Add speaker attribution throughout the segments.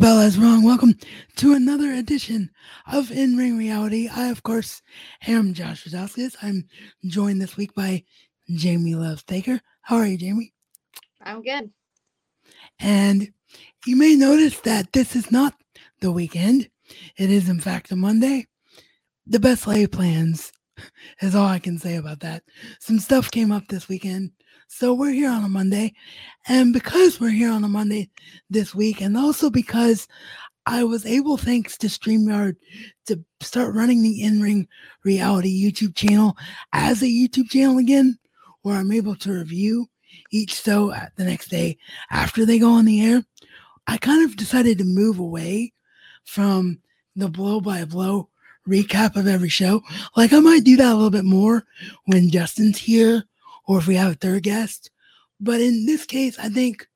Speaker 1: bell is wrong. Welcome to another edition of In Ring Reality. I, of course, am Josh Rosowskis. I'm joined this week by Jamie Loves Taker. How are you, Jamie?
Speaker 2: I'm good.
Speaker 1: And you may notice that this is not the weekend. It is, in fact, a Monday. The best lay plans is all I can say about that. Some stuff came up this weekend so we're here on a Monday. And because we're here on a Monday this week, and also because I was able, thanks to StreamYard, to start running the In Ring Reality YouTube channel as a YouTube channel again, where I'm able to review each show the next day after they go on the air. I kind of decided to move away from the blow by blow recap of every show. Like I might do that a little bit more when Justin's here or if we have a third guest. But in this case, I think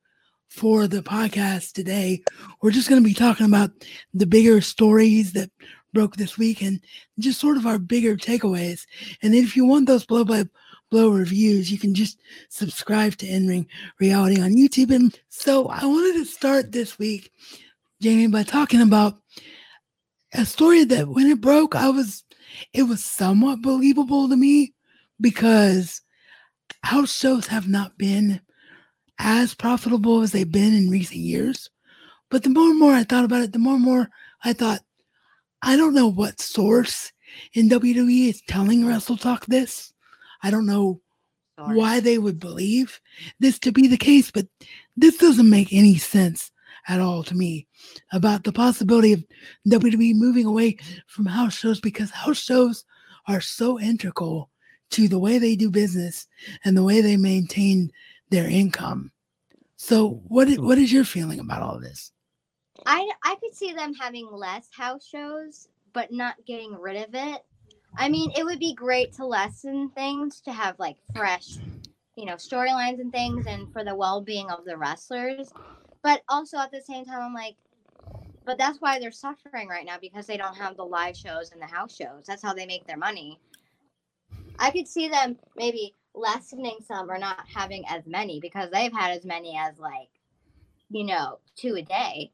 Speaker 1: for the podcast today, we're just going to be talking about the bigger stories that broke this week and just sort of our bigger takeaways. And if you want those blow by blow reviews, you can just subscribe to In Ring Reality on YouTube. And so I wanted to start this week, Jamie, by talking about a story that when it broke, I was, it was somewhat believable to me because house shows have not been as profitable as they've been in recent years. But the more and more I thought about it, the more and more I thought, I don't know what source in WWE is telling Wrestle Talk this. I don't know Sorry. why they would believe this to be the case, but this doesn't make any sense at all to me about the possibility of WWE moving away from house shows because house shows are so integral to the way they do business and the way they maintain their income. So, mm, what is, hmm. what is your feeling about all this?
Speaker 2: I I could see them having less house shows, but not getting rid of it. I mean, it would be great to lessen things to have like fresh, you know, storylines and things, and for the well-being of the wrestlers. But also at the same time, I'm like, but that's why they're suffering right now because they don't have the live shows and the house shows. That's how they make their money. I could see them maybe lessening some or not having as many because they've had as many as like, you know, two a day.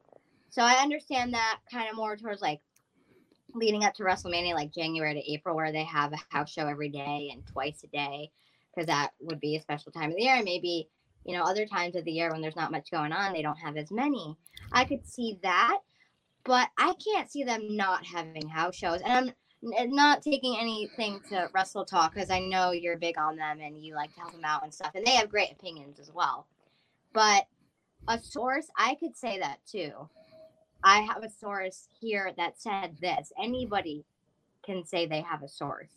Speaker 2: So I understand that kind of more towards like leading up to WrestleMania, like January to April, where they have a house show every day and twice a day, because that would be a special time of the year. And maybe, you know, other times of the year when there's not much going on, they don't have as many. I could see that, but I can't see them not having house shows. And I'm not taking anything to Wrestle Talk because I know you're big on them and you like to help them out and stuff, and they have great opinions as well. But a source, I could say that too. I have a source here that said this. Anybody can say they have a source.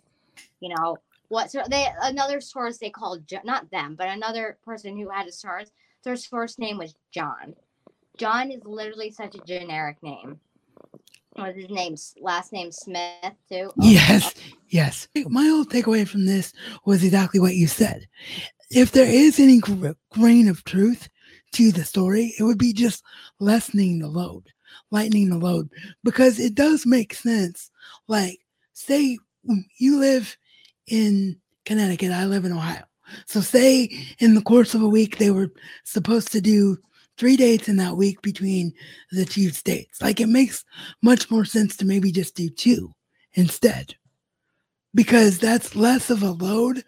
Speaker 2: You know what? So they another source they called not them, but another person who had a source. Their source name was John. John is literally such a generic name was his name's last name Smith too? Oh,
Speaker 1: yes, yes. My whole takeaway from this was exactly what you said. If there is any grain of truth to the story, it would be just lessening the load, lightening the load, because it does make sense. Like, say you live in Connecticut, I live in Ohio. So, say in the course of a week, they were supposed to do three dates in that week between the two states. Like it makes much more sense to maybe just do two instead because that's less of a load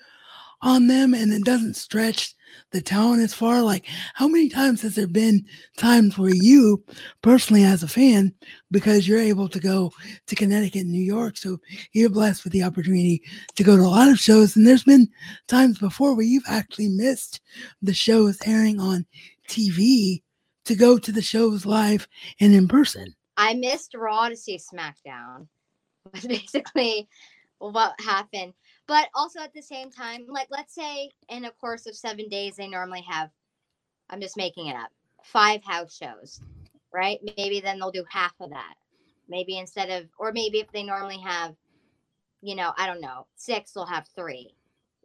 Speaker 1: on them and it doesn't stretch the talent as far. Like, how many times has there been times where you personally, as a fan, because you're able to go to Connecticut and New York, so you're blessed with the opportunity to go to a lot of shows. And there's been times before where you've actually missed the shows airing on TV to go to the shows live and in person.
Speaker 2: I missed Raw to see SmackDown. Was basically what happened. But also at the same time, like let's say in a course of seven days, they normally have, I'm just making it up, five house shows, right? Maybe then they'll do half of that. Maybe instead of, or maybe if they normally have, you know, I don't know, six, they'll have three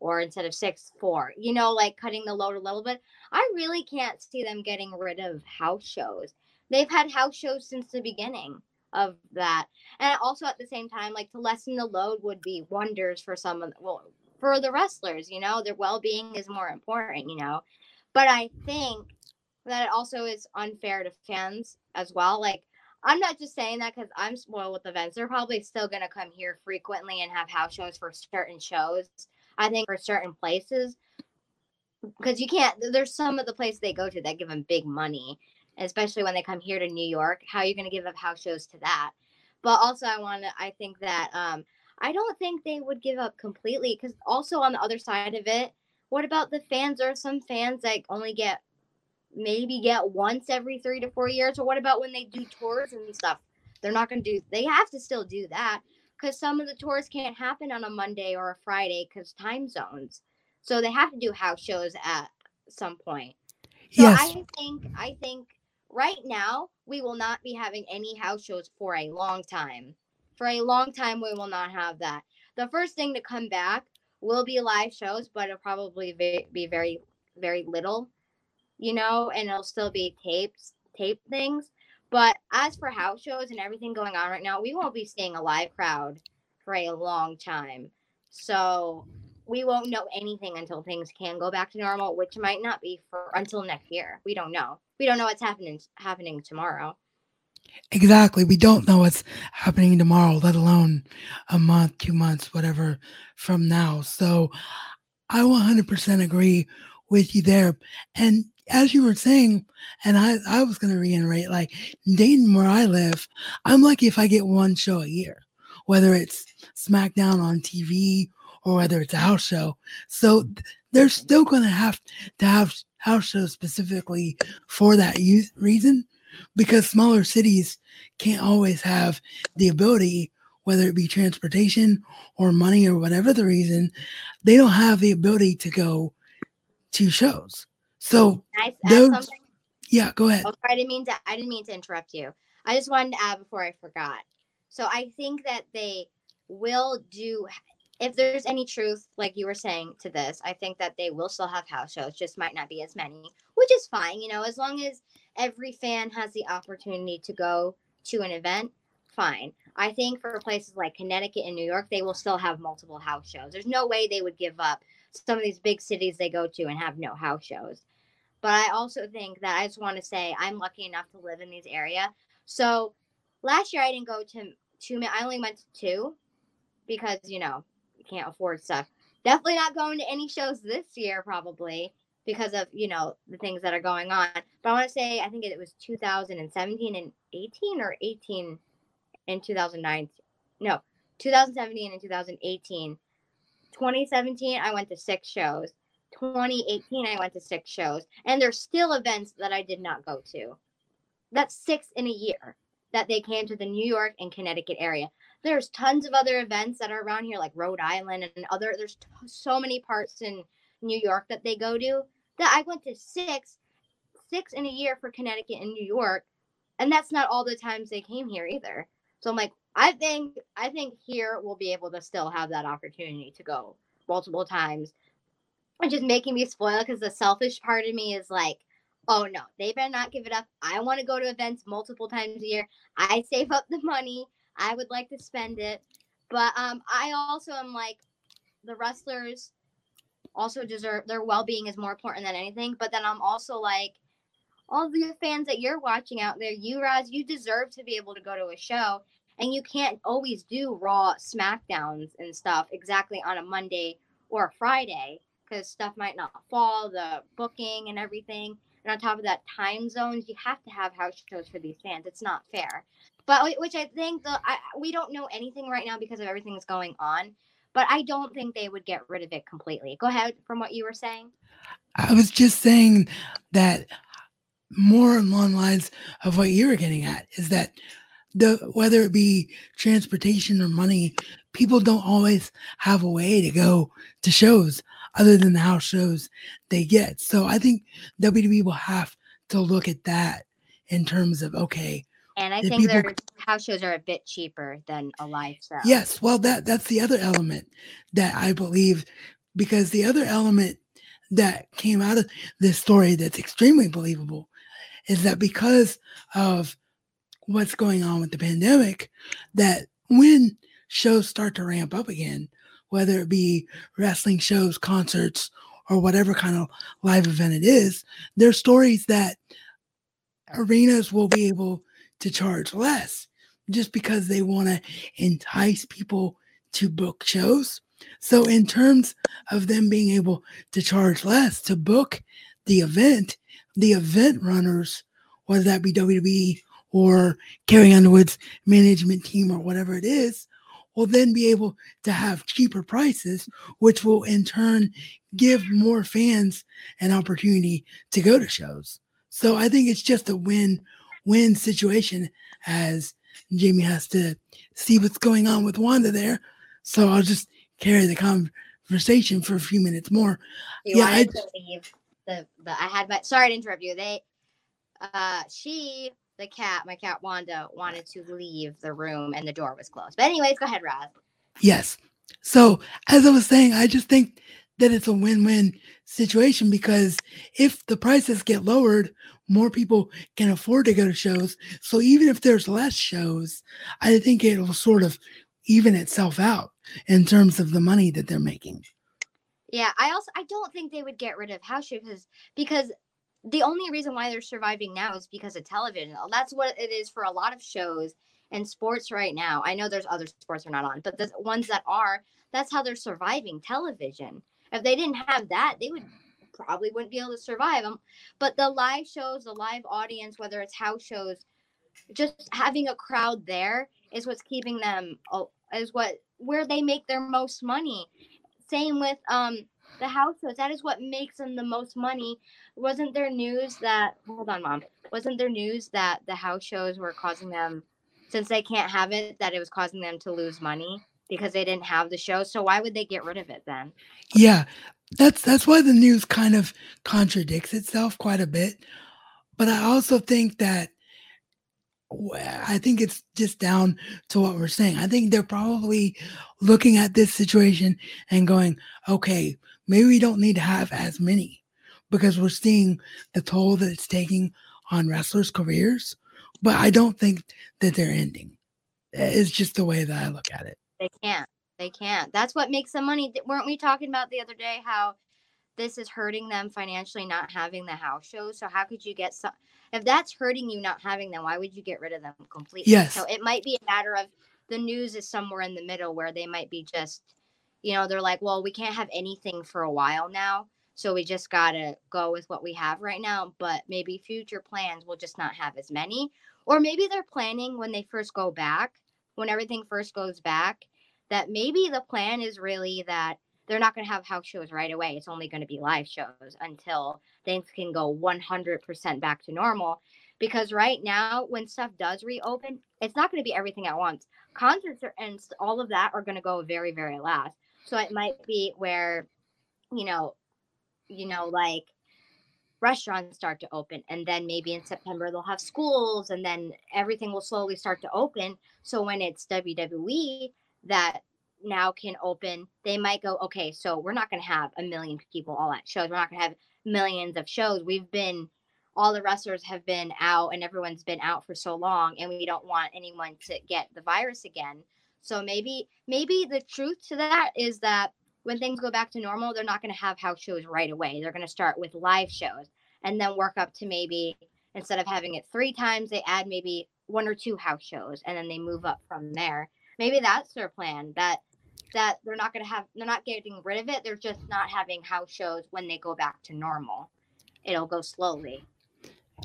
Speaker 2: or instead of six, four, you know, like cutting the load a little bit. I really can't see them getting rid of house shows. They've had house shows since the beginning of that. And also at the same time, like to lessen the load would be wonders for some of well, for the wrestlers, you know, their well being is more important, you know. But I think that it also is unfair to fans as well. Like I'm not just saying that because I'm spoiled with events. They're probably still going to come here frequently and have house shows for certain shows. I think for certain places, because you can't. There's some of the places they go to that give them big money, especially when they come here to New York. How are you going to give up house shows to that? But also, I want to. I think that um, I don't think they would give up completely because also on the other side of it, what about the fans? There are some fans that only get maybe get once every three to four years, or what about when they do tours and stuff? They're not going to do. They have to still do that because some of the tours can't happen on a Monday or a Friday because time zones. So they have to do house shows at some point. So
Speaker 1: Yes.
Speaker 2: I think I think right now we will not be having any house shows for a long time. For a long time we will not have that. The first thing to come back will be live shows, but it'll probably be, be very very little, you know, and it'll still be tapes, tape things. But as for house shows and everything going on right now, we won't be seeing a live crowd for a long time. So we won't know anything until things can go back to normal, which might not be for until next year. We don't know. We don't know what's happening happening tomorrow.
Speaker 1: Exactly. We don't know what's happening tomorrow, let alone a month, two months, whatever from now. So I 100% agree with you there. And as you were saying, and I, I was going to reiterate, like Dayton, where I live, I'm lucky if I get one show a year, whether it's SmackDown on TV or whether it's a house show. So th- they're still going to have to have house shows specifically for that use, reason because smaller cities can't always have the ability, whether it be transportation or money or whatever the reason, they don't have the ability to go to shows. So
Speaker 2: Can I
Speaker 1: Those-
Speaker 2: something?
Speaker 1: yeah, go ahead.
Speaker 2: Oh, I didn't mean to. I didn't mean to interrupt you. I just wanted to add before I forgot. So I think that they will do. If there's any truth, like you were saying to this, I think that they will still have house shows. Just might not be as many, which is fine. You know, as long as every fan has the opportunity to go to an event, fine. I think for places like Connecticut and New York, they will still have multiple house shows. There's no way they would give up some of these big cities they go to and have no house shows. But I also think that I just want to say I'm lucky enough to live in these area. So last year I didn't go to two. I only went to two because you know you can't afford stuff. Definitely not going to any shows this year probably because of you know the things that are going on. But I want to say I think it was 2017 and 18 or 18 and 2009. No, 2017 and 2018. 2017 I went to six shows. 2018 I went to six shows and there's still events that I did not go to. That's six in a year that they came to the New York and Connecticut area. There's tons of other events that are around here like Rhode Island and other there's t- so many parts in New York that they go to that I went to six six in a year for Connecticut and New York and that's not all the times they came here either. So I'm like I think I think here we'll be able to still have that opportunity to go multiple times which is making me spoil because the selfish part of me is like, oh no, they better not give it up. I want to go to events multiple times a year. I save up the money. I would like to spend it. But um, I also am like, the wrestlers also deserve their well being is more important than anything. But then I'm also like, all the fans that you're watching out there, you Raz, you deserve to be able to go to a show. And you can't always do raw SmackDowns and stuff exactly on a Monday or a Friday because stuff might not fall, the booking and everything. And on top of that, time zones, you have to have house shows for these fans. It's not fair. But which I think the I, we don't know anything right now because of everything that's going on. But I don't think they would get rid of it completely. Go ahead from what you were saying.
Speaker 1: I was just saying that more along lines of what you were getting at is that the whether it be transportation or money, people don't always have a way to go to shows other than the house shows they get. So I think WWE will have to look at that in terms of okay,
Speaker 2: And I think
Speaker 1: people-
Speaker 2: their house shows are a bit cheaper than a live show.
Speaker 1: Yes, well that that's the other element that I believe because the other element that came out of this story that's extremely believable is that because of what's going on with the pandemic that when shows start to ramp up again whether it be wrestling shows concerts or whatever kind of live event it is there's stories that arenas will be able to charge less just because they want to entice people to book shows. So, in terms of them being able to charge less to book the event, the event runners, whether that be WWE or Carrie Underwood's management team or whatever it is, will then be able to have cheaper prices, which will in turn give more fans an opportunity to go to shows. So I think it's just a win win situation as Jamie has to see what's going on with Wanda there. So I'll just carry the conversation for a few minutes more.
Speaker 2: You yeah, I the, the I had my sorry to interrupt you. They uh she the cat, my cat Wanda, wanted to leave the room and the door was closed. But anyways, go ahead, Raz.
Speaker 1: Yes. So as I was saying, I just think that it's a win-win situation because if the prices get lowered, more people can afford to go to shows. So even if there's less shows, I think it'll sort of even itself out in terms of the money that they're making.
Speaker 2: Yeah, I also I don't think they would get rid of house shows because because the only reason why they're surviving now is because of television. That's what it is for a lot of shows and sports right now. I know there's other sports are not on, but the ones that are, that's how they're surviving television. If they didn't have that, they would probably wouldn't be able to survive them. But the live shows, the live audience, whether it's house shows, just having a crowd there is what's keeping them oh, is what where they make their most money. Same with um the house shows. That is what makes them the most money. Wasn't there news that hold on, mom? Wasn't there news that the house shows were causing them since they can't have it, that it was causing them to lose money because they didn't have the show. So why would they get rid of it then?
Speaker 1: Yeah. That's that's why the news kind of contradicts itself quite a bit. But I also think that I think it's just down to what we're saying. I think they're probably looking at this situation and going, okay, maybe we don't need to have as many because we're seeing the toll that it's taking on wrestlers' careers. But I don't think that they're ending. It's just the way that I look at it.
Speaker 2: They can't. They can't. That's what makes them money. Weren't we talking about the other day how this is hurting them financially not having the house shows? So how could you get some if that's hurting you not having them, why would you get rid of them completely?
Speaker 1: Yes.
Speaker 2: So it might be a matter of the news is somewhere in the middle where they might be just, you know, they're like, well, we can't have anything for a while now. So we just got to go with what we have right now. But maybe future plans will just not have as many. Or maybe they're planning when they first go back, when everything first goes back, that maybe the plan is really that they're not going to have house shows right away. It's only going to be live shows until things can go 100% back to normal. Because right now, when stuff does reopen, it's not going to be everything at once. Concerts and all of that are going to go very, very last. So it might be where, you know, you know, like restaurants start to open and then maybe in september they'll have schools and then everything will slowly start to open so when it's wwe that now can open, they might go, okay, so we're not going to have a million people all at shows. We're not going to have millions of shows. We've been, all the wrestlers have been out and everyone's been out for so long, and we don't want anyone to get the virus again. So maybe, maybe the truth to that is that when things go back to normal, they're not going to have house shows right away. They're going to start with live shows and then work up to maybe instead of having it three times, they add maybe one or two house shows and then they move up from there. Maybe that's their plan that that they're not going to have they're not getting rid of it they're just not having house shows when they go back to normal it'll go slowly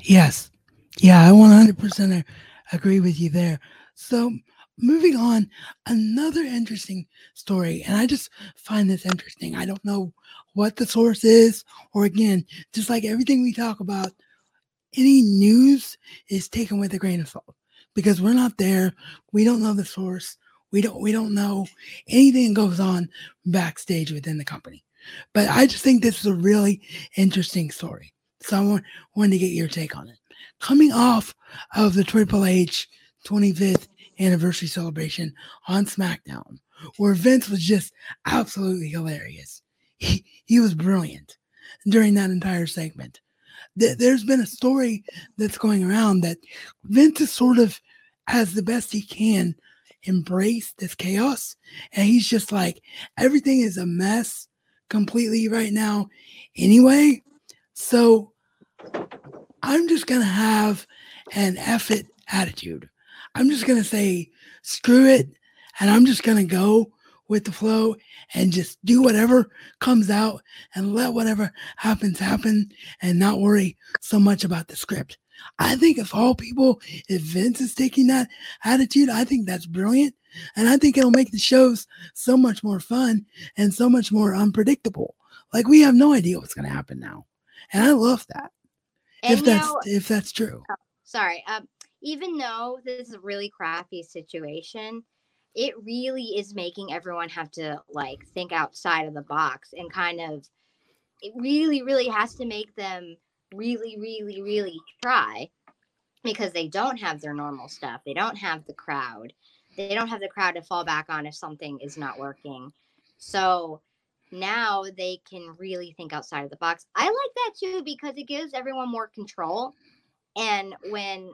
Speaker 1: yes yeah i 100% agree with you there so moving on another interesting story and i just find this interesting i don't know what the source is or again just like everything we talk about any news is taken with a grain of salt because we're not there we don't know the source we don't we don't know anything goes on backstage within the company. But I just think this is a really interesting story. So I want, wanted to get your take on it. Coming off of the Triple H 25th anniversary celebration on SmackDown, where Vince was just absolutely hilarious. He, he was brilliant during that entire segment. There's been a story that's going around that Vince is sort of as the best he can embrace this chaos. And he's just like, everything is a mess completely right now, anyway. So I'm just going to have an it attitude. I'm just going to say, screw it. And I'm just going to go with the flow and just do whatever comes out and let whatever happens happen and not worry so much about the script. I think if all people, if Vince is taking that attitude, I think that's brilliant. And I think it'll make the shows so much more fun and so much more unpredictable. Like we have no idea what's going to happen now. And I love that. And if that's know, if that's true.
Speaker 2: Oh, sorry. Um, even though this is a really crappy situation, it really is making everyone have to like think outside of the box and kind of it really really has to make them really really really try because they don't have their normal stuff they don't have the crowd they don't have the crowd to fall back on if something is not working. So now they can really think outside of the box. I like that too because it gives everyone more control and when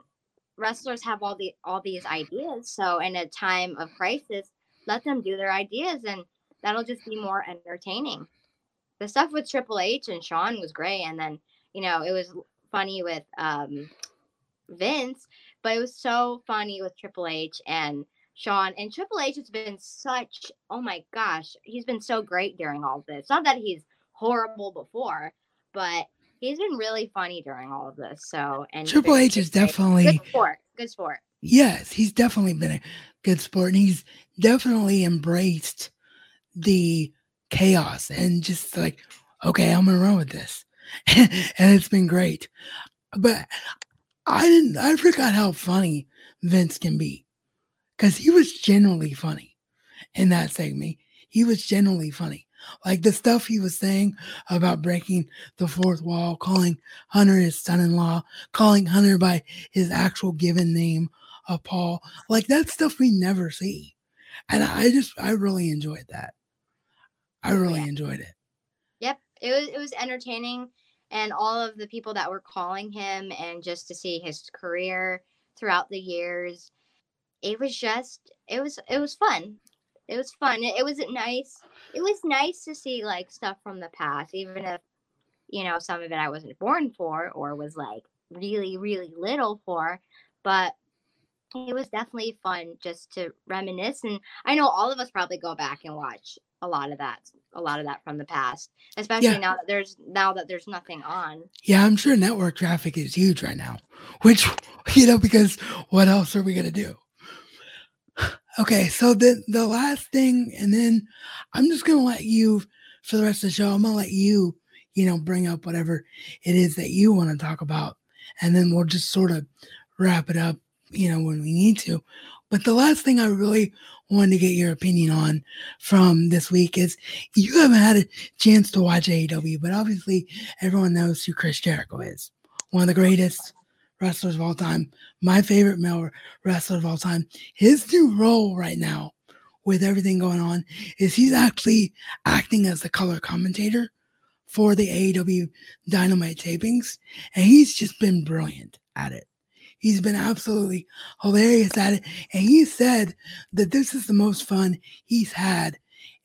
Speaker 2: wrestlers have all the all these ideas. So in a time of crisis, let them do their ideas and that'll just be more entertaining. The stuff with Triple H and Shawn was great. And then, you know, it was funny with um Vince, but it was so funny with Triple H and Shawn. And Triple H has been such oh my gosh, he's been so great during all this. Not that he's horrible before, but he's been really funny during all of this. So and
Speaker 1: Triple H is definitely
Speaker 2: good sport. Good sport.
Speaker 1: Yes, he's definitely been a good sport, and he's definitely embraced the chaos and just like, okay, I'm gonna run with this, and it's been great. But I didn't. I forgot how funny Vince can be, because he was genuinely funny in that segment. He was genuinely funny. Like the stuff he was saying about breaking the fourth wall, calling Hunter his son in law, calling Hunter by his actual given name of Paul. Like that stuff we never see. And I just, I really enjoyed that. I oh, really yeah. enjoyed it.
Speaker 2: Yep. It was, it was entertaining. And all of the people that were calling him and just to see his career throughout the years, it was just, it was, it was fun it was fun. It, it was nice. It was nice to see like stuff from the past, even if you know some of it I wasn't born for or was like really really little for, but it was definitely fun just to reminisce and i know all of us probably go back and watch a lot of that a lot of that from the past especially yeah. now that there's now that there's nothing on
Speaker 1: yeah i'm sure network traffic is huge right now which you know because what else are we going to do Okay, so the the last thing, and then I'm just gonna let you for the rest of the show. I'm gonna let you, you know, bring up whatever it is that you want to talk about, and then we'll just sort of wrap it up, you know, when we need to. But the last thing I really wanted to get your opinion on from this week is you haven't had a chance to watch AEW, but obviously everyone knows who Chris Jericho is, one of the greatest wrestlers of all time, my favorite male wrestler of all time. His new role right now, with everything going on, is he's actually acting as the color commentator for the AEW Dynamite tapings, and he's just been brilliant at it. He's been absolutely hilarious at it, and he said that this is the most fun he's had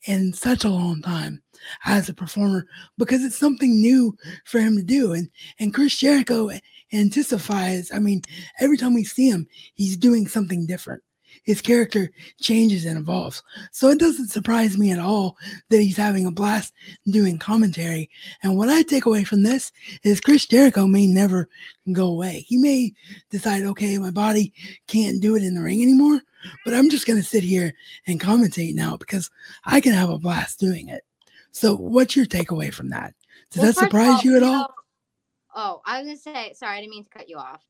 Speaker 1: in such a long time as a performer because it's something new for him to do. And and Chris Jericho intensifies. I mean, every time we see him, he's doing something different. His character changes and evolves. So it doesn't surprise me at all that he's having a blast doing commentary. And what I take away from this is Chris Jericho may never go away. He may decide, okay, my body can't do it in the ring anymore, but I'm just going to sit here and commentate now because I can have a blast doing it. So, what's your takeaway from that? Does well, that surprise all, you at all?
Speaker 2: Oh, I was gonna say, sorry, I didn't mean to cut you off.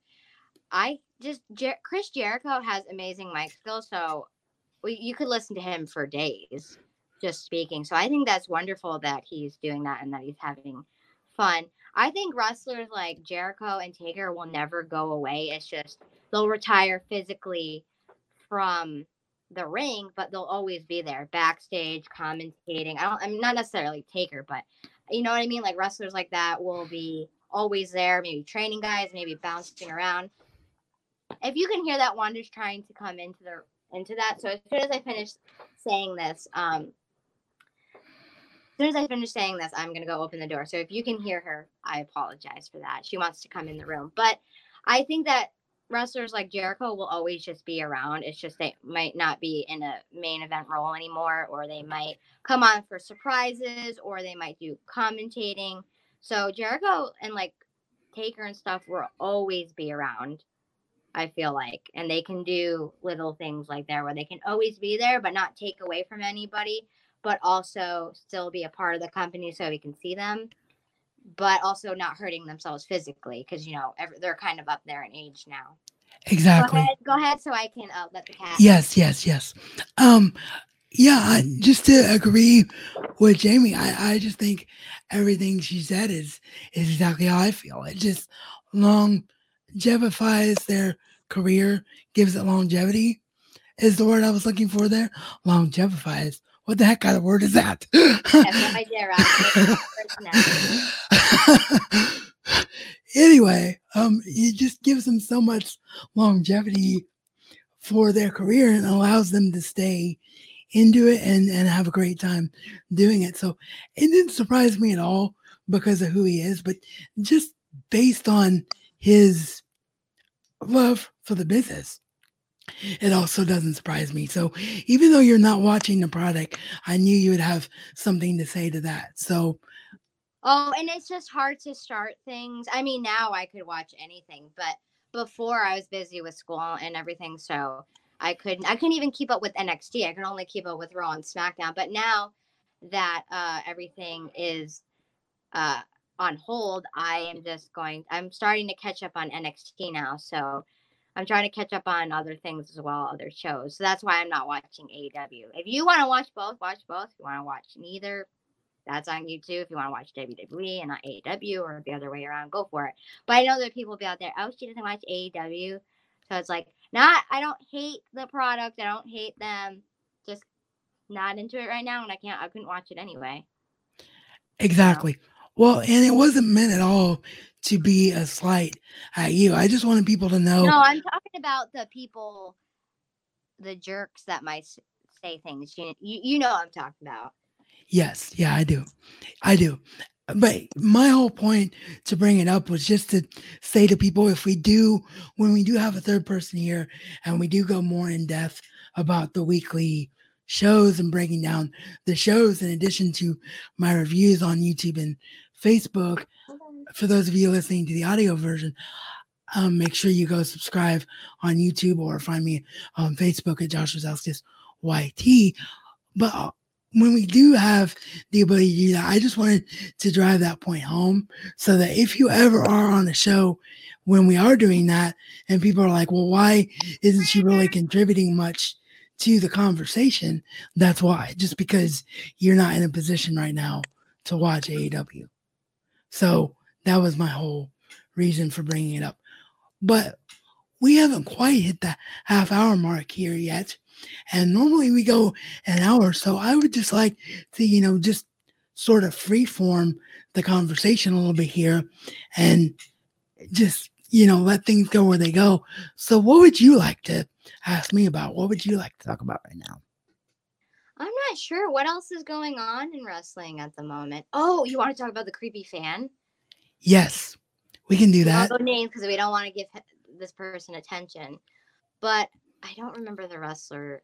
Speaker 2: I just Jer- Chris Jericho has amazing mic skills, so we, you could listen to him for days just speaking. So I think that's wonderful that he's doing that and that he's having fun. I think wrestlers like Jericho and Taker will never go away. It's just they'll retire physically from the ring, but they'll always be there backstage commentating. I don't I'm not necessarily Taker, but you know what I mean? Like wrestlers like that will be always there, maybe training guys, maybe bouncing around. If you can hear that, Wanda's trying to come into the into that. So as soon as I finish saying this, um, as soon as I finish saying this, I'm gonna go open the door. So if you can hear her, I apologize for that. She wants to come in the room, but I think that wrestlers like Jericho will always just be around. It's just they might not be in a main event role anymore, or they might come on for surprises, or they might do commentating. So Jericho and like Taker and stuff will always be around. I feel like, and they can do little things like there where they can always be there, but not take away from anybody, but also still be a part of the company so we can see them but also not hurting themselves physically because you know every, they're kind of up there in age now.
Speaker 1: Exactly.
Speaker 2: Go ahead, go ahead so I can uh, let the cat.
Speaker 1: Yes, yes, yes. Um, yeah, I, just to agree with Jamie, I, I just think everything she said is is exactly how I feel. It just long, longevifies their career, gives it longevity. Is the word I was looking for there? Longevifies what the heck kind of word is that? anyway, um, it just gives them so much longevity for their career and allows them to stay into it and, and have a great time doing it. So it didn't surprise me at all because of who he is, but just based on his love for the business it also doesn't surprise me. So even though you're not watching the product, I knew you would have something to say to that. So
Speaker 2: Oh, and it's just hard to start things. I mean, now I could watch anything, but before I was busy with school and everything, so I couldn't I couldn't even keep up with NXT. I could only keep up with Raw and SmackDown. But now that uh everything is uh on hold, I am just going I'm starting to catch up on NXT now. So I'm trying to catch up on other things as well, other shows. So that's why I'm not watching AEW. If you want to watch both, watch both. If you want to watch neither, that's on YouTube. If you want to watch WWE and not AEW or the other way around, go for it. But I know there are people be out there, oh, she doesn't watch AEW. So it's like, not, I don't hate the product. I don't hate them. Just not into it right now. And I can't, I couldn't watch it anyway.
Speaker 1: Exactly. So. Well, and it wasn't meant at all to be a slight at you. I just wanted people to know.
Speaker 2: No, I'm talking about the people, the jerks that might say things. You, you, you know I'm talking about.
Speaker 1: Yes, yeah, I do. I do. But my whole point to bring it up was just to say to people if we do, when we do have a third person here and we do go more in depth about the weekly shows and breaking down the shows, in addition to my reviews on YouTube and Facebook, for those of you listening to the audio version, um, make sure you go subscribe on YouTube or find me on Facebook at Josh Rosowskis YT. But when we do have the ability to do that, I just wanted to drive that point home so that if you ever are on the show when we are doing that and people are like, well, why isn't she really contributing much to the conversation? That's why, just because you're not in a position right now to watch AEW. So that was my whole reason for bringing it up. But we haven't quite hit the half hour mark here yet. And normally we go an hour. So I would just like to, you know, just sort of free form the conversation a little bit here and just, you know, let things go where they go. So what would you like to ask me about? What would you like to talk about right now?
Speaker 2: I'm not sure what else is going on in wrestling at the moment. Oh, you want to talk about the creepy fan?
Speaker 1: Yes, we can do that.
Speaker 2: No names because we don't want to give this person attention. But I don't remember the wrestler.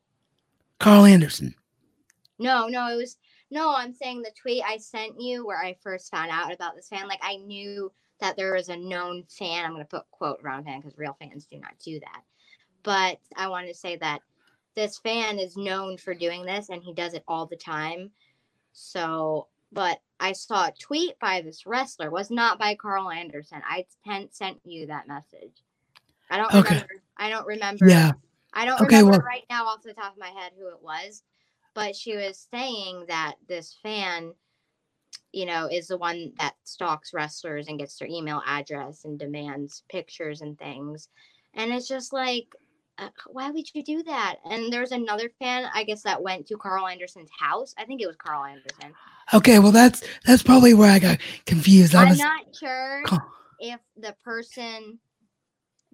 Speaker 1: Karl Anderson.
Speaker 2: No, no, it was no. I'm saying the tweet I sent you where I first found out about this fan. Like I knew that there was a known fan. I'm going to put quote around fan because real fans do not do that. But I wanted to say that this fan is known for doing this and he does it all the time. So but I saw a tweet by this wrestler, was not by Karl Anderson. I sent you that message. I don't okay. remember. I don't remember.
Speaker 1: Yeah.
Speaker 2: I don't okay, remember well, right now off the top of my head who it was, but she was saying that this fan, you know, is the one that stalks wrestlers and gets their email address and demands pictures and things. And it's just like, uh, why would you do that? And there's another fan, I guess, that went to Karl Anderson's house. I think it was Karl Anderson.
Speaker 1: Okay, well that's that's probably where I got confused.
Speaker 2: I
Speaker 1: am was...
Speaker 2: not sure if the person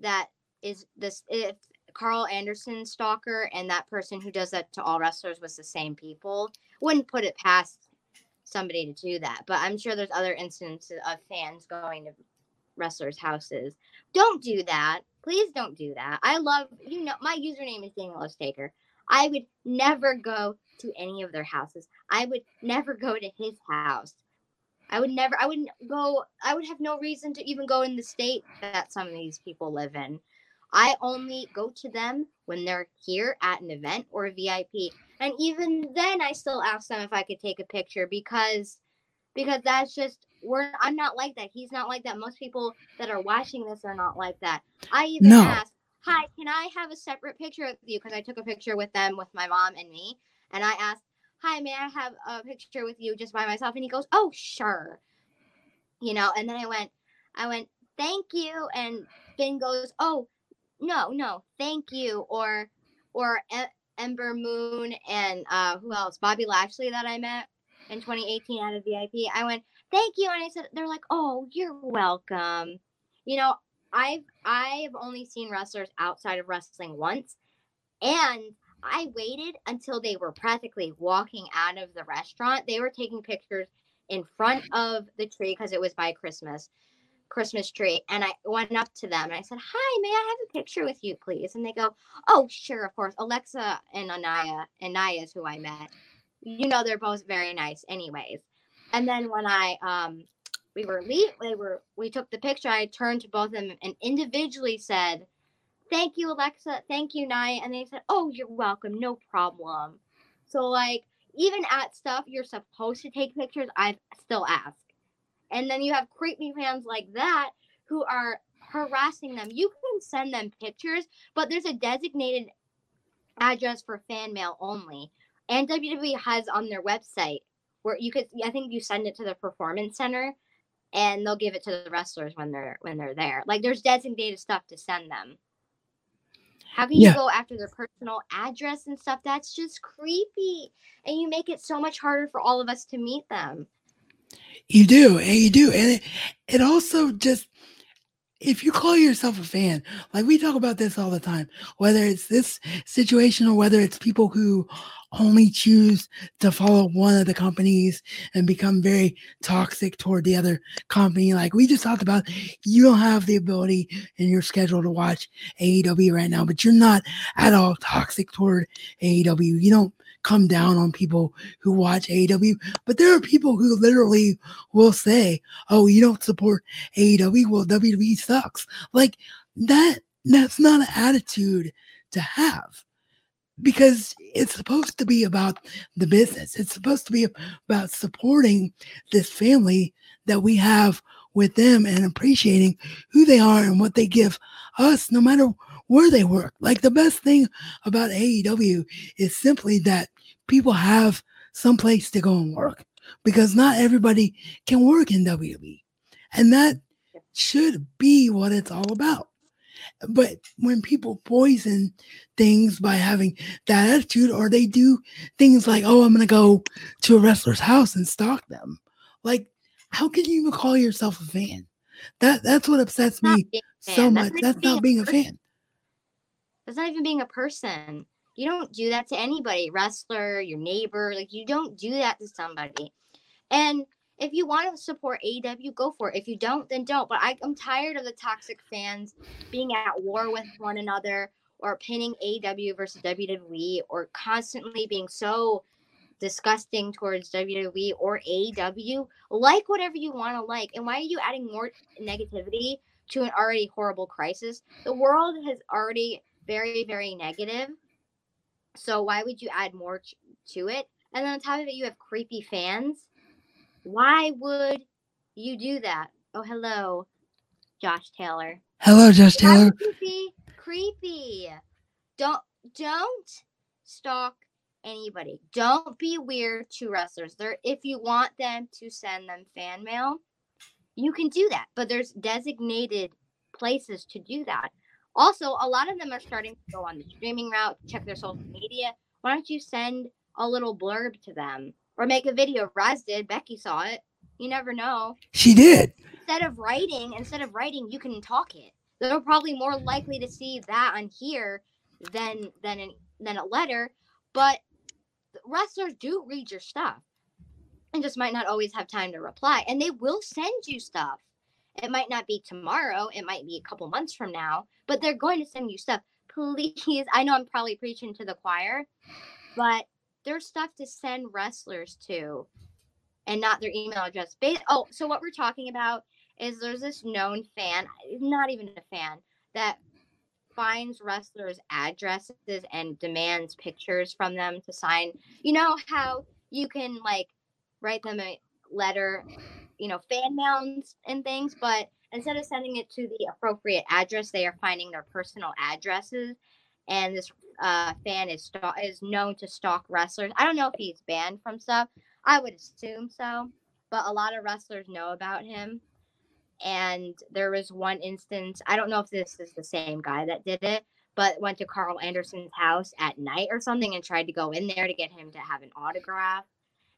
Speaker 2: that is this if Karl Anderson stalker and that person who does that to all wrestlers was the same people. Wouldn't put it past somebody to do that, but I'm sure there's other instances of fans going to wrestlers' houses. Don't do that Please don't do that. I love you know my username is Daniel Ostaker. I would never go to any of their houses. I would never go to his house. I would never I wouldn't go I would have no reason to even go in the state that some of these people live in. I only go to them when they're here at an event or a VIP. And even then I still ask them if I could take a picture because because that's just we're I'm not like that. He's not like that. Most people that are watching this are not like that. I even
Speaker 1: No.
Speaker 2: asked, "Hi, can I have a separate picture with you?" Because I took a picture with them with my mom and me, and I asked, "Hi, may I have a picture with you just by myself?" And he goes, "Oh, sure." You know, and then I went, I went, "Thank you," and Finn goes, "Oh, no, no, thank you," or or Ember Moon and uh, who else? Bobby Lashley that I met in 2018 at a VIP. I went, thank you. And I said, they're like, oh, you're welcome. You know, I've I've only seen wrestlers outside of wrestling once, and I waited until they were practically walking out of the restaurant. They were taking pictures in front of the tree because it was by Christmas. Christmas tree and I went up to them and I said, Hi, may I have a picture with you, please? And they go, Oh, sure, of course. Alexa and Anaya, and Nia is who I met. You know, they're both very nice, anyways. And then when I um we were leave they were we took the picture, I turned to both of them and individually said, Thank you, Alexa, thank you, Nia. And they said, Oh, you're welcome, no problem. So like even at stuff you're supposed to take pictures, I still ask. And then you have creepy fans like that who are harassing them. You can send them pictures, but there's a designated address for fan mail only. And WWE has on their website where you could I think you send it to the performance center and they'll give it to the wrestlers when they're when they're there. Like there's designated stuff to send them. How can
Speaker 1: Yeah.
Speaker 2: you go after their personal address and stuff? That's just creepy. And you make it so much harder for all of us to meet them.
Speaker 1: You do, and you do, and it, it also just if you call yourself a fan, like we talk about this all the time, whether it's this situation or whether it's people who only choose to follow one of the companies and become very toxic toward the other company. Like we just talked about, you don't have the ability in your schedule to watch AEW right now, but you're not at all toxic toward AEW. You don't come down on people who watch AEW, but there are people who literally will say, "Oh, you don't support AEW? Well, WWE sucks." Like that. That's not an attitude to have because it's supposed to be about the business. It's supposed to be about supporting this family that we have with them and appreciating who they are and what they give us, no matter where they work. Like the best thing about AEW is simply that people have some place to go and work because not everybody can work in WWE. And that should be what it's all about. But when people poison things by having that attitude, or they do things like, oh, I'm going to go to a wrestler's house and stalk them, like, how can you even call yourself a fan? That That's what upsets me so much. That's not being a fan.
Speaker 2: That's not even being a person. You don't do that to anybody, wrestler, your neighbor. Like you don't do that to somebody. And if you want to support AEW, go for it. If you don't, then don't. But I, I'm tired of the toxic fans being at war with one another or pinning AEW versus WWE or constantly being so disgusting towards WWE or AEW. Like whatever you want to like. And why are you adding more negativity to an already horrible crisis? The world has already very, very negative. So why would you add more ch- to it? And then on top of it, you have creepy fans. Why would you do that? Oh, hello, Josh Taylor.
Speaker 1: Hello, Josh Taylor.
Speaker 2: Creepy, creepy? Don't don't stalk anybody. Don't be weird to wrestlers. There, if you want them to send them fan mail, you can do that. But there's designated places to do that. Also, a lot of them are starting to go on the streaming route, check their social media. Why don't you send a little blurb to them or make a video? Raz did. Becky saw it. You never know
Speaker 1: She did.
Speaker 2: instead of writing, instead of writing, you can talk it. They're probably more likely to see that on here than than in, than a letter. But wrestlers do read your stuff, and just might not always have time to reply. And they will send you stuff. It might not be tomorrow, it might be a couple months from now, but they're going to send you stuff. Please, I know I'm probably preaching to the choir, but there's stuff to send wrestlers to and not their email address. oh, so what we're talking about is there's this known fan, not even a fan, that finds wrestlers' addresses and demands pictures from them to sign. You know how you can like write them a letter, you know, fan mails and things, but instead of sending it to the appropriate address, they are finding their personal addresses. And this uh, fan is is known to stalk wrestlers. I don't know if he's banned from stuff. I would assume so, but a lot of wrestlers know about him and there was one instance i don't know if this is the same guy that did it but went to Karl Anderson's house at night or something and tried to go in there to get him to have an autograph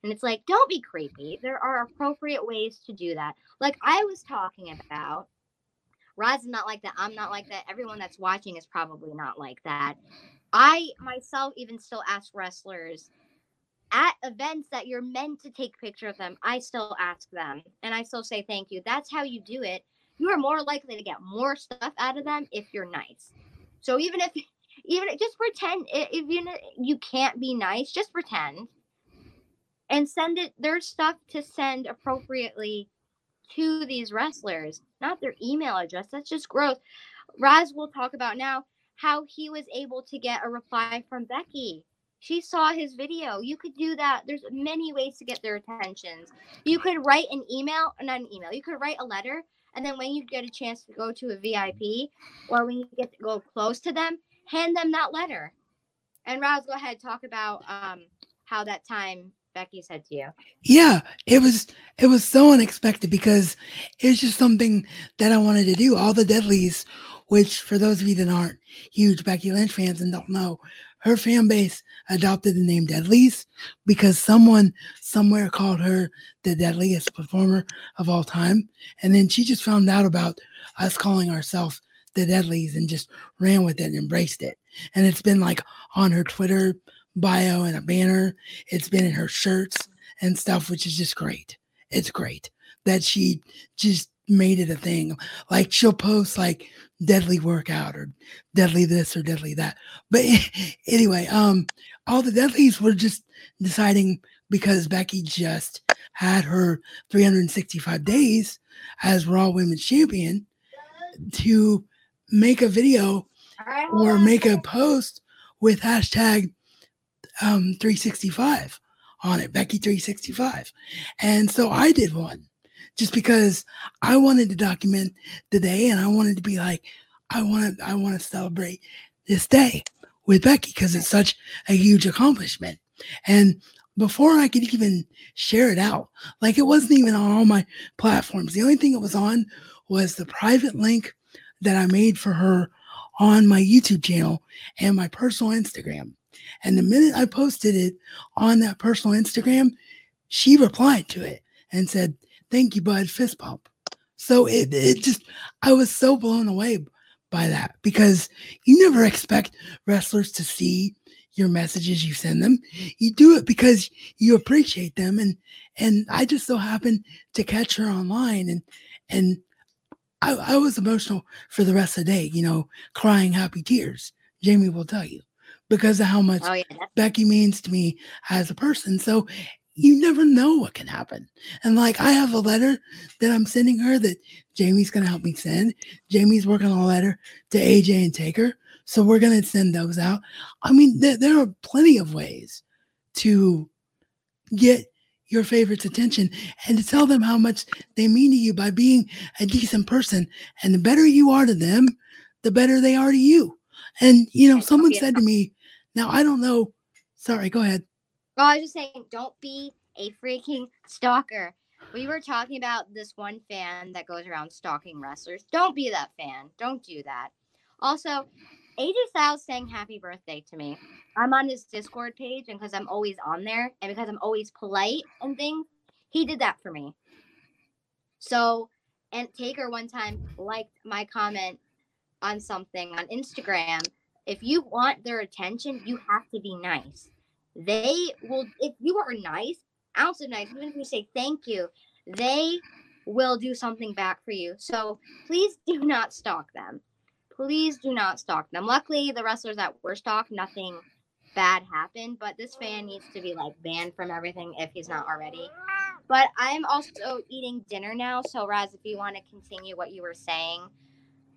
Speaker 2: and it's like don't be creepy there are appropriate ways to do that like i was talking about Roz is not like that. I'm not like that. Everyone that's watching is probably not like that. I myself even still ask wrestlers at events that you're meant to take picture of them, I still ask them and I still say thank you. That's how you do it. You are more likely to get more stuff out of them if you're nice. So even if even just pretend if you you can't be nice, just pretend and send it their stuff to send appropriately to these wrestlers, not their email address. That's just gross. Raz will talk about now how he was able to get a reply from Becky she saw his video. You could do that. There's many ways to get their attentions. You could write an email, not an email. You could write a letter, and then when you get a chance to go to a VIP or when you get to go close to them, hand them that letter. And Roz, go ahead, talk about um, how that time Becky said to you.
Speaker 1: Yeah, it was it was so unexpected because it's just something that I wanted to do. All the deadlies, which for those of you that aren't huge Becky Lynch fans and don't know, her fan base adopted the name Deadlies because someone somewhere called her the deadliest performer of all time. And then she just found out about us calling ourselves the Deadlies and just ran with it and embraced it. And it's been like on her Twitter bio and a banner, it's been in her shirts and stuff, which is just great. It's great that she just made it a thing. Like she'll post like deadly workout or deadly this or deadly that. But anyway, um, all the deadlies were just deciding because Becky just had her 365 days as Raw Women's Champion to make a video or make a post with hashtag um, 365 on it, Becky 365. And so I did one just because I wanted to document the day and I wanted to be like, I want to, I want to celebrate this day with Becky because it's such a huge accomplishment. And before I could even share it out, like it wasn't even on all my platforms. The only thing it was on was the private link that I made for her on my YouTube channel and my personal Instagram. And the minute I posted it on that personal Instagram, she replied to it and said, Thank you, bud. Fist pump. So it, it just, I was so blown away by that because you never expect wrestlers to see your messages you send them. You do it because you appreciate them. And, and I just so happened to catch her online and, and I, I was emotional for the rest of the day, you know, crying happy tears. Jamie will tell you because of how much oh, yeah. Becky means to me as a person. So you never know what can happen. And like I have a letter that I'm sending her that Jamie's gonna help me send. Jamie's working on a letter to AJ and Taker. So we're gonna send those out. I mean, there, there are plenty of ways to get your favorites' attention and to tell them how much they mean to you by being a decent person. And the better you are to them, the better they are to you. And you know, someone said to me, now I don't know. Sorry, go ahead.
Speaker 2: Well, I was just saying, don't be a freaking stalker. We were talking about this one fan that goes around stalking wrestlers. Don't be that fan. Don't do that. Also, AJ Styles saying happy birthday to me. I'm on his Discord page, and because I'm always on there, and because I'm always polite and things, he did that for me. So, and Taker one time liked my comment on something on Instagram. If you want their attention, you have to be nice they will if you are nice, ounce of nice, even if you say thank you, they will do something back for you. So please do not stalk them. Please do not stalk them. Luckily, the wrestlers that were stalked, nothing bad happened, but this fan needs to be like banned from everything if he's not already. But I'm also eating dinner now. So, Raz, if you want to continue what you were saying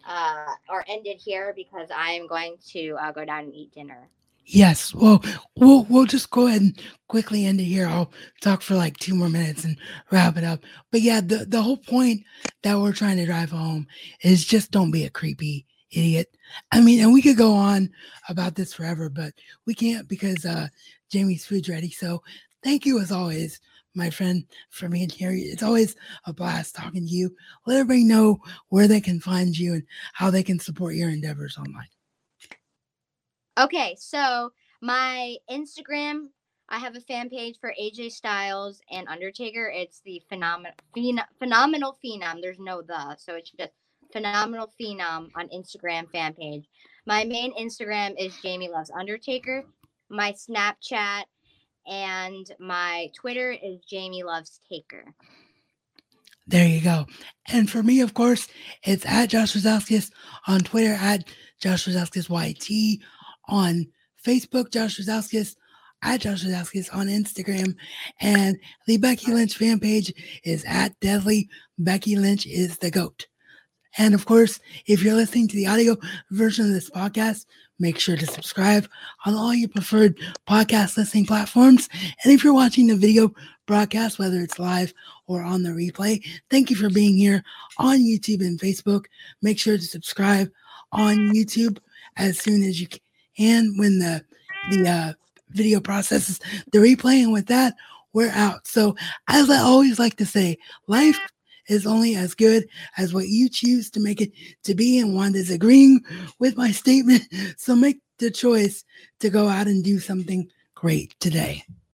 Speaker 2: uh, or end it here because I'm going to uh, go down and eat dinner.
Speaker 1: Yes. Well, we'll we'll just go ahead and quickly end it here. I'll talk for like two more minutes and wrap it up. But yeah, the the whole point that we're trying to drive home is just don't be a creepy idiot. I mean, and we could go on about this forever, but we can't because uh Jamie's food's ready. So thank you as always, my friend, for being here. It's always a blast talking to you. Let everybody know where they can find you and how they can support your endeavors online.
Speaker 2: Okay, so my Instagram, I have a fan page for AJ Styles and Undertaker. It's the phenomenal phen- phenomenal phenom. There's no the, so it's just phenomenal phenom on Instagram fan page. My main Instagram is Jamie Loves Undertaker. My Snapchat and my Twitter is Jamie Loves Taker.
Speaker 1: There you go. And for me, of course, it's at Josh Rosowskis on Twitter, at Josh Rosowskis YT on Facebook, Josh Rosowskis, at Josh Rosowskis on Instagram. And the Becky Lynch fan page is at Deadly Becky Lynch is the GOAT. And of course, if you're listening to the audio version of this podcast, make sure to subscribe on all your preferred podcast listening platforms. And if you're watching the video broadcast, whether it's live or on the replay, thank you for being here on YouTube and Facebook. Make sure to subscribe on YouTube as soon as you can when the the uh, video processes the replay. And with that, we're out. So as I always like to say, life is only as good as what you choose to make it to be. And Wanda's agreeing with my statement. So make the choice to go out and do something great today.